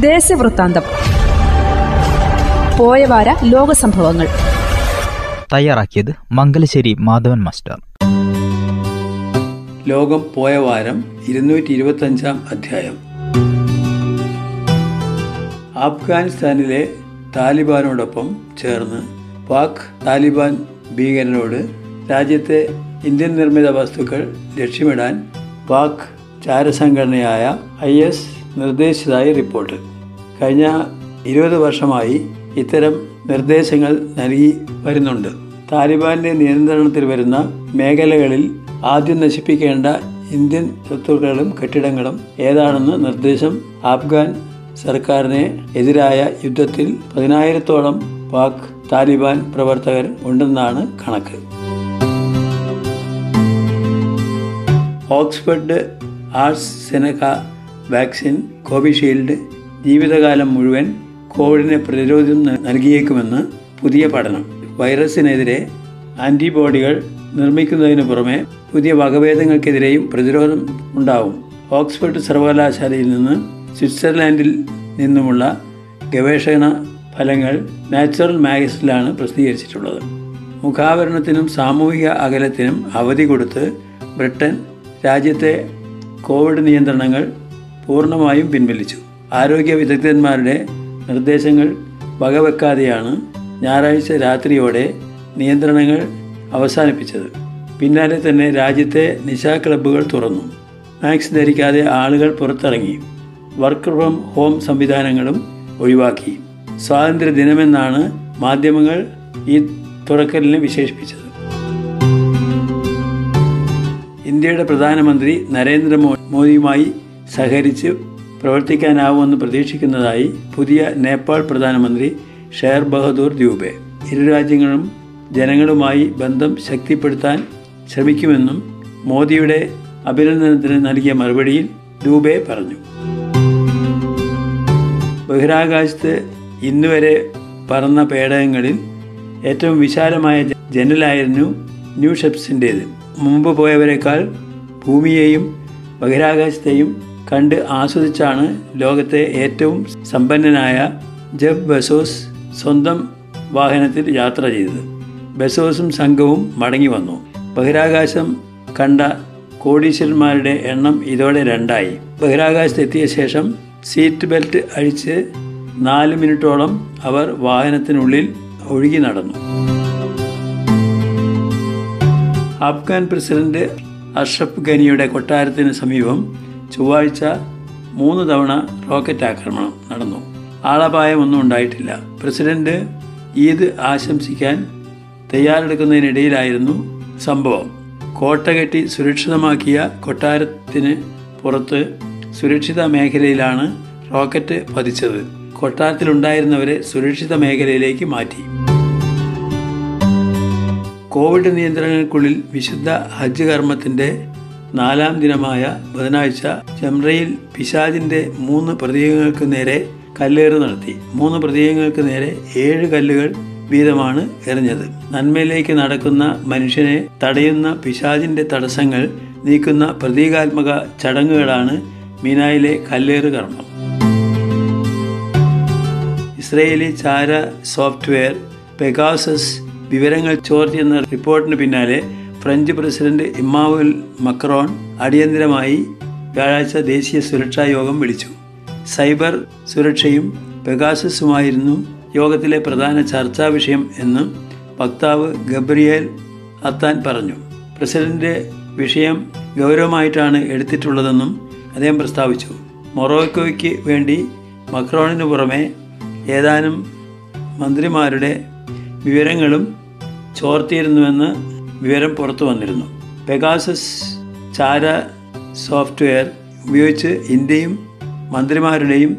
ദേശവൃത്താന്തം. പോയവാര ലോക സംഭവങ്ങൾ. തയ്യാറാക്കിയത് മംഗലശ്ശേരി മാധവൻ മാസ്റ്റർ. ലോകം പോയ വാരം ഇരുന്നൂറ്റി ഇരുപത്തഞ്ചാം അധ്യായം. അഫ്ഗാനിസ്ഥാനിലെ താലിബാനോടൊപ്പം ചേർന്ന് പാക് താലിബാൻ ഭീകരനോട് രാജ്യത്തെ ഇന്ത്യൻ നിർമ്മിത വസ്തുക്കൾ ലക്ഷ്യമിടാൻ പാക് ചാരസംഘടനയായ ഐ എസ് നിർദ്ദേശിച്ചതായി റിപ്പോർട്ട്. കഴിഞ്ഞ ഇരുപത് വർഷമായി ഇത്തരം നിർദ്ദേശങ്ങൾ നൽകി വരുന്നുണ്ട്. താലിബാന്റെ നിയന്ത്രണത്തിൽ വരുന്ന മേഖലകളിൽ ആദ്യം നശിപ്പിക്കേണ്ട ഇന്ത്യൻ സ്വത്തുക്കളും കെട്ടിടങ്ങളും ഏതാണെന്ന് നിർദ്ദേശം ആഫ്ഗാൻ സർക്കാരിനെ എതിരായ യുദ്ധത്തിൽ പതിനായിരത്തോളം പാക് താലിബാൻ പ്രവർത്തകർ ഉണ്ടെന്നാണ് കണക്ക്. Oxford AstraZeneca vaccine Covishield ജീവിതകാലം മുഴുവൻ കോവിഡിനെ പ്രതിരോധം നൽകിയേക്കുമെന്ന് പുതിയ പഠനം. വൈറസിനെതിരെ ആന്റിബോഡികൾ നിർമ്മിക്കുന്നതിന് പുറമെ പുതിയ വകഭേദങ്ങൾക്കെതിരെയും പ്രതിരോധം ഉണ്ടാവും. ഓക്സ്ഫോർഡ് സർവകലാശാലയിൽ നിന്ന് സ്വിറ്റ്സർലാൻഡിൽ നിന്നുമുള്ള ഗവേഷണ ഫലങ്ങൾ നാച്ചുറൽ മാഗസിനിലാണ് പ്രസിദ്ധീകരിച്ചിട്ടുള്ളത്. മുഖാവരണത്തിനും സാമൂഹിക അകലത്തിനും അവധി കൊടുത്ത് ബ്രിട്ടൻ രാജ്യത്തെ കോവിഡ് നിയന്ത്രണങ്ങൾ പൂർണമായും പിൻവലിച്ചു. ആരോഗ്യ വിദഗ്ധന്മാരുടെ നിർദ്ദേശങ്ങൾ വകവെക്കാതെയാണ് ഞായറാഴ്ച രാത്രിയോടെ നിയന്ത്രണങ്ങൾ അവസാനിപ്പിച്ചത്. പിന്നാലെ തന്നെ രാജ്യത്തെ നിശാ ക്ലബ്ബുകൾ തുറന്നു. മാക്സ് ധരിക്കാതെ ആളുകൾ പുറത്തിറങ്ങി. വർക്ക് ഫ്രം ഹോം സംവിധാനങ്ങളും ഒഴിവാക്കി. സ്വാതന്ത്ര്യ ദിനമെന്നാണ് മാധ്യമങ്ങൾ ഈ തുറക്കലിനെ വിശേഷിപ്പിച്ചത്. ഇന്ത്യയുടെ പ്രധാനമന്ത്രി നരേന്ദ്ര മോദിയുമായി സഹകരിച്ച് പ്രവർത്തിക്കാനാവുമെന്ന് പ്രതീക്ഷിക്കുന്നതായി പുതിയ നേപ്പാൾ പ്രധാനമന്ത്രി ഷെയർ ബഹദൂർ ദ്യൂബെ. ഇരു രാജ്യങ്ങളും ജനങ്ങളുമായി ബന്ധം ശക്തിപ്പെടുത്താൻ ശ്രമിക്കുമെന്നും മോദിയുടെ അഭിനന്ദനത്തിന് നൽകിയ മറുപടിയിൽ ദൂബെ പറഞ്ഞു. ബഹിരാകാശത്ത് ഇന്നുവരെ പറന്ന പേടകങ്ങളിൽ ഏറ്റവും വിശാലമായ ജനലായിരുന്നു ന്യൂ ഷെപ്സിന്റേത് മുമ്പ് പോയവരെക്കാൾ ഭൂമിയെയും ബഹിരാകാശത്തെയും കണ്ട് ആസ്വദിച്ചാണ് ലോകത്തെ ഏറ്റവും സമ്പന്നനായ ജെബ് ബസോസ് സ്വന്തം വാഹനത്തിൽ യാത്ര ചെയ്തത്. ബസോസും സംഘവും മടങ്ങി വന്നു. ബഹിരാകാശം കണ്ട കോടീശ്വരന്മാരുടെ എണ്ണം ഇതോടെ രണ്ടായി. ബഹിരാകാശത്തെത്തിയ ശേഷം സീറ്റ് ബെൽറ്റ് അഴിച്ച് നാല് മിനിറ്റോളം അവർ വാഹനത്തിനുള്ളിൽ ഒഴുകി നടന്നു. അഫ്ഗാൻ പ്രസിഡന്റ് അഷ്റഫ് ഖനിയുടെ കൊട്ടാരത്തിന് സമീപം ചൊവ്വാഴ്ച മൂന്ന് തവണ റോക്കറ്റ് ആക്രമണം നടന്നു. ആളപായമൊന്നും ഉണ്ടായിട്ടില്ല. പ്രസിഡന്റ് ഈദ് ആശംസിക്കാൻ തയ്യാറെടുക്കുന്നതിനിടയിലായിരുന്നു സംഭവം. കോട്ട കെട്ടി സുരക്ഷിതമാക്കിയ കൊട്ടാരത്തിന് പുറത്ത് സുരക്ഷിത മേഖലയിലാണ് റോക്കറ്റ് പതിച്ചത്. കൊട്ടാരത്തിലുണ്ടായിരുന്നവരെ സുരക്ഷിത മേഖലയിലേക്ക് മാറ്റി. കോവിഡ് നിയന്ത്രണങ്ങൾക്കുള്ളിൽ വിശുദ്ധ ഹജ്ജ് കർമ്മത്തിന്റെ നാലാം ദിനമായ ബുധനാഴ്ച ചെമ്രയിൽ പിശാജിന്റെ മൂന്ന് പ്രതീകങ്ങൾക്ക് നേരെ കല്ലേറ് നടത്തി. മൂന്ന് പ്രതീകങ്ങൾക്ക് നേരെ ഏഴ് കല്ലുകൾ വീതമാണ് എറിഞ്ഞത്. നന്മയിലേക്ക് നടക്കുന്ന മനുഷ്യനെ തടയുന്ന പിശാജിന്റെ തടസ്സങ്ങൾ നീക്കുന്ന പ്രതീകാത്മക ചടങ്ങുകളാണ് മീനായിലെ കല്ലേറ് കർമ്മം. ഇസ്രയേലി ചാര സോഫ്റ്റ്വെയർ പെഗാസസ് വിവരങ്ങൾ ചോർത്തിയെന്ന റിപ്പോർട്ടിന് പിന്നാലെ ഫ്രഞ്ച് പ്രസിഡന്റ് ഇമ്മാവുൽ മക്രോൺ അടിയന്തരമായി വ്യാഴാഴ്ച ദേശീയ സുരക്ഷാ യോഗം വിളിച്ചു. സൈബർ സുരക്ഷയും പെഗാസസുമായിരുന്നു യോഗത്തിലെ പ്രധാന ചർച്ചാ വിഷയം എന്ന് വക്താവ് ഗബ്രിയേൽ അത്താൻ പറഞ്ഞു. പ്രസിഡന്റ് വിഷയം ഗൗരവമായിട്ടാണ് എടുത്തിട്ടുള്ളതെന്നും അദ്ദേഹം പ്രസ്താവിച്ചു. മൊറോക്കോയ്ക്ക് വേണ്ടി മക്രോണിന് പുറമെ ഏതാനും മന്ത്രിമാരുടെ വിവരങ്ങളും ചോർത്തിയിരുന്നുവെന്ന് വിവരം പുറത്തു വന്നിരുന്നു. പെഗാസസ് ചാര സോഫ്റ്റ്വെയർ ഉപയോഗിച്ച് ഇന്ത്യയും മന്ത്രിമാരുടെയും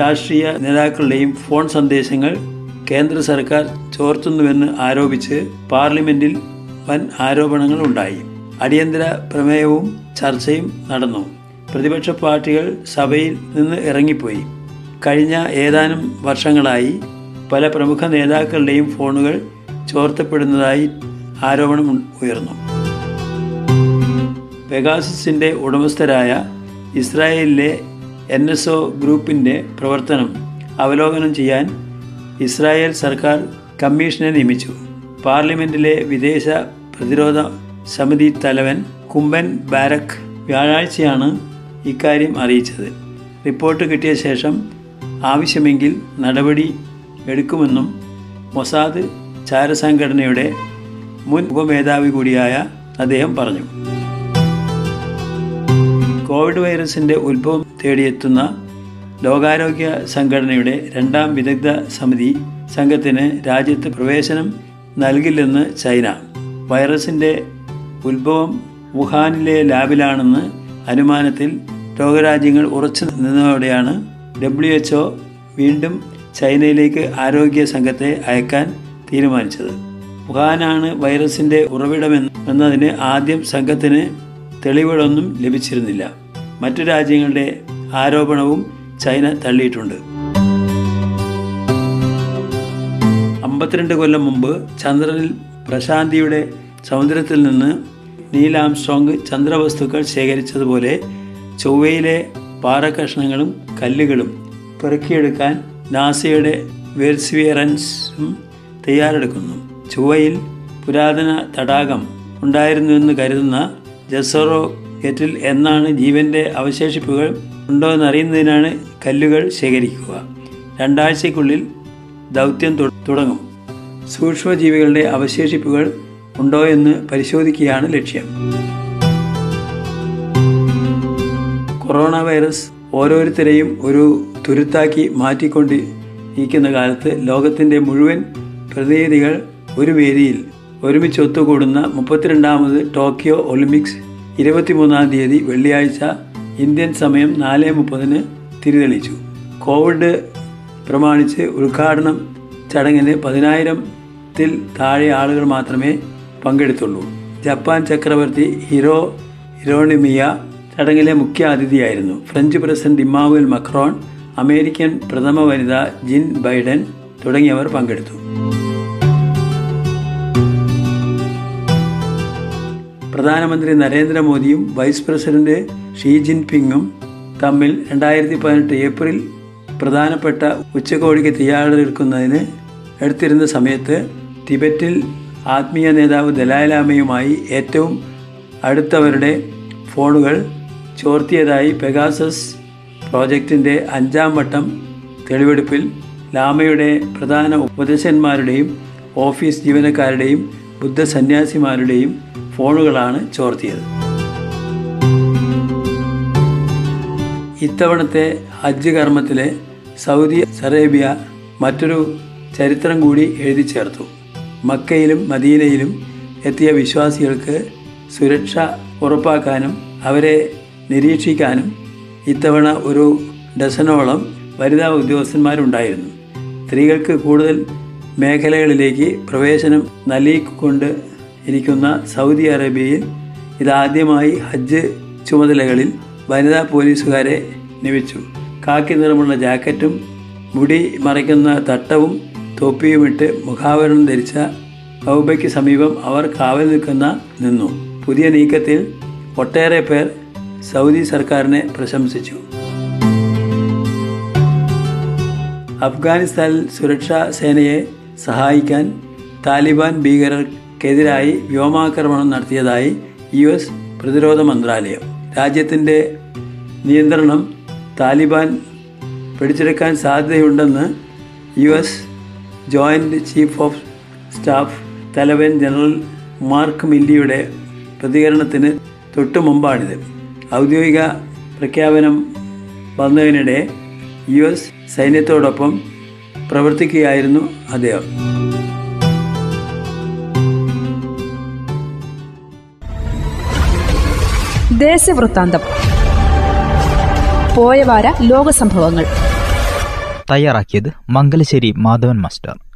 രാഷ്ട്രീയ നേതാക്കളുടെയും ഫോൺ സന്ദേശങ്ങൾ കേന്ദ്ര സർക്കാർ ചോർത്തുന്നുവെന്ന് ആരോപിച്ച് പാർലമെന്റിൽ വൻ ആരോപണങ്ങൾ ഉണ്ടായി. അടിയന്തര പ്രമേയവും ചർച്ചയും നടന്നു. പ്രതിപക്ഷ പാർട്ടികൾ സഭയിൽ നിന്ന് ഇറങ്ങിപ്പോയി. കഴിഞ്ഞ ഏതാനും വർഷങ്ങളായി പല പ്രമുഖ നേതാക്കളുടെയും ഫോണുകൾ ചോർത്തപ്പെടുന്നതായി ആരോപണം ഉയർന്നു. പെഗാസസിന്റെ ഉടമസ്ഥരായ ഇസ്രായേലിലെ എൻ എസ് ഒ ഗ്രൂപ്പിന്റെ പ്രവർത്തനം അവലോകനം ചെയ്യാൻ ഇസ്രായേൽ സർക്കാർ കമ്മീഷനെ നിയമിച്ചു. പാർലമെന്റിലെ വിദേശ പ്രതിരോധ സമിതി തലവൻ കുമ്പൻ ബാരക് വ്യാഴാഴ്ചയാണ് ഇക്കാര്യം അറിയിച്ചത്. റിപ്പോർട്ട് കിട്ടിയ ശേഷം ആവശ്യമെങ്കിൽ നടപടി എടുക്കുമെന്നും മൊസാദ് ചാരസംഘടനയുടെ മുൻ ഉപമേധാവി കൂടിയായ അദ്ദേഹം പറഞ്ഞു. കോവിഡ് വൈറസിന്റെ ഉത്ഭവം തേടിയെത്തുന്ന ലോകാരോഗ്യ സംഘടനയുടെ രണ്ടാം വിദഗ്ധ സമിതി സംഘത്തിന് രാജ്യത്ത് പ്രവേശനം നൽകില്ലെന്ന് ചൈന. വൈറസിന്റെ ഉത്ഭവം വുഹാനിലെ ലാബിലാണെന്ന് അനുമാനത്തിൽ ലോകരാജ്യങ്ങൾ ഉറച്ചു നിന്നതോടെയാണ് ഡബ്ല്യു എച്ച്ഒ വീണ്ടും ചൈനയിലേക്ക് ആരോഗ്യ സംഘത്തെ അയക്കാൻ തീരുമാനിച്ചത്. വുഹാനാണ് വൈറസിന്റെ ഉറവിടമെന്ന് എന്നതിന് ആദ്യം സംഘത്തിന് തെളിവുകളൊന്നും ലഭിച്ചിരുന്നില്ല. മറ്റു രാജ്യങ്ങളുടെ ആരോപണവും ചൈന തള്ളിയിട്ടുണ്ട്. അമ്പത്തിരണ്ട് കൊല്ലം മുമ്പ് ചന്ദ്രനിൽ പ്രശാന്തിയുടെ സമുദ്രത്തിൽ നിന്ന് നീലാംസ്ട്രോങ് ചന്ദ്രവസ്തുക്കൾ ശേഖരിച്ചതുപോലെ ചൊവ്വയിലെ പാറക്കഷ്ണങ്ങളും കല്ലുകളും പെറുക്കിയെടുക്കാൻ നാസയുടെ വെർസ്വിയറൻസും തയ്യാറെടുക്കുന്നു. ചൊവ്വയിൽ പുരാതന തടാകം ഉണ്ടായിരുന്നുവെന്ന് കരുതുന്ന ജസറോ ഗെറ്റിൽ എന്നാണ് ജീവന്റെ അവശേഷിപ്പുകൾ ഉണ്ടോ എന്നറിയുന്നതിനാണ് കല്ലുകൾ ശേഖരിക്കുക. രണ്ടാഴ്ചയ്ക്കുള്ളിൽ ദൗത്യം തുടങ്ങും. സൂക്ഷ്മജീവികളുടെ അവശേഷിപ്പുകൾ ഉണ്ടോ എന്ന് പരിശോധിക്കുകയാണ് ലക്ഷ്യം. കൊറോണ വൈറസ് ഓരോരുത്തരെയും ഒരു തുരുത്താക്കി മാറ്റിക്കൊണ്ടിരിക്കുന്ന കാലത്ത് ലോകത്തിന്റെ മുഴുവൻ പ്രതിനിധികൾ ഒരു വേദിയിൽ ഒരുമിച്ച് ഒത്തുകൂടുന്ന മുപ്പത്തിരണ്ടാമത് ടോക്കിയോ ഒളിമ്പിക്സ് ഇരുപത്തിമൂന്നാം തീയതി വെള്ളിയാഴ്ച ഇന്ത്യൻ സമയം നാല് മുപ്പതിന് തിരിതെളിച്ചു. കോവിഡ് പ്രമാണിച്ച് ഉദ്ഘാടനം ചടങ്ങിന് പതിനായിരത്തിൽ താഴെ ആളുകൾ മാത്രമേ പങ്കെടുത്തുള്ളൂ. ജപ്പാൻ ചക്രവർത്തി ഹിറോ ഹിറോണിമിയ ചടങ്ങിലെ മുഖ്യ അതിഥിയായിരുന്നു. French president Emmanuel Macron American പ്രഥമ വനിത ജിൻ ബൈഡൻ തുടങ്ങിയവർ പങ്കെടുത്തു. പ്രധാനമന്ത്രി നരേന്ദ്രമോദിയും വൈസ് പ്രസിഡന്റ് ഷീ ജിൻ ജിൻപിങ്ങും തമ്മിൽ രണ്ടായിരത്തി പതിനെട്ട് ഏപ്രിൽ പ്രധാനപ്പെട്ട ഉച്ചകോടിക്ക് തയ്യാറെടുക്കുന്നതിന് എടുത്തിരുന്ന സമയത്ത് ടിബറ്റിൽ ആത്മീയ നേതാവ് ദലാലാമയുമായി ഏറ്റവും അടുത്തവരുടെ ഫോണുകൾ ചോർത്തിയതായി പെഗാസസ് പ്രോജക്റ്റിന്റെ അഞ്ചാം വട്ടം തെളിവെടുപ്പിൽ ലാമയുടെ പ്രധാന ഉപദേശന്മാരുടെയും ഓഫീസ് ജീവനക്കാരുടെയും ബുദ്ധ സന്യാസിമാരുടെയും ഫോണുകളാണ് ചോർത്തിയത്. ഇത്തവണത്തെ ഹജ്ജ് കർമ്മത്തിലെ സൗദി അറേബ്യ മറ്റൊരു ചരിത്രം കൂടി എഴുതി ചേർത്തു. മക്കയിലും മദീനയിലും എത്തിയ വിശ്വാസികൾക്ക് സുരക്ഷ ഉറപ്പാക്കാനും അവരെ നിരീക്ഷിക്കാനും ഇത്തവണ ഒരു ഡസനോളം വനിതാ ഉദ്യോഗസ്ഥന്മാരുണ്ടായിരുന്നു. സ്ത്രീകൾക്ക് കൂടുതൽ മേഖലകളിലേക്ക് പ്രവേശനം നൽകിക്കൊണ്ട് ഇരിക്കുന്ന സൗദി അറേബ്യയിൽ ഇതാദ്യമായി ഹജ്ജ് ചുമതലകളിൽ വനിതാ പോലീസുകാരെ നിയമിച്ചു. കാക്കി നിറമുള്ള ജാക്കറ്റും മുടി മറയ്ക്കുന്ന തട്ടവും തൊപ്പിയുമിട്ട് മുഖാവരണം ധരിച്ച ഔബയ്ക്ക് സമീപം അവർ കാവൽ നിൽക്കുന്ന നിന്നു. പുതിയ നീക്കത്തിൽ ഒട്ടേറെ പേർ സൗദി സർക്കാരിനെ പ്രശംസിച്ചു. അഫ്ഗാനിസ്ഥാനിൽ സുരക്ഷാ സേനയെ സഹായിക്കാൻ താലിബാൻ ഭീകരർക്കെതിരായി വ്യോമാക്രമണം നടത്തിയതായി യു എസ് പ്രതിരോധ മന്ത്രാലയം. രാജ്യത്തിന്റെ നിയന്ത്രണം താലിബാൻ പിടിച്ചെടുക്കാൻ സാധ്യതയുണ്ടെന്ന് U S joint chief of staff തലവൻ ജനറൽ മാർക്ക് മില്ലിയുടെ പ്രതികരണത്തിന് തൊട്ടു മുമ്പാണിത്. ഔദ്യോഗിക പ്രഖ്യാപനം വന്നതിനിടെ യു എസ് സൈന്യത്തോടൊപ്പം പ്രവർത്തിക്കുകയായിരുന്നു അദ്ദേഹം. ദേശവൃത്താന്തം. പോയവാര ലോകസംഭവങ്ങൾ. തയ്യാറാക്കിയത് മംഗലശ്ശേരി മാധവൻ മാസ്റ്റർ.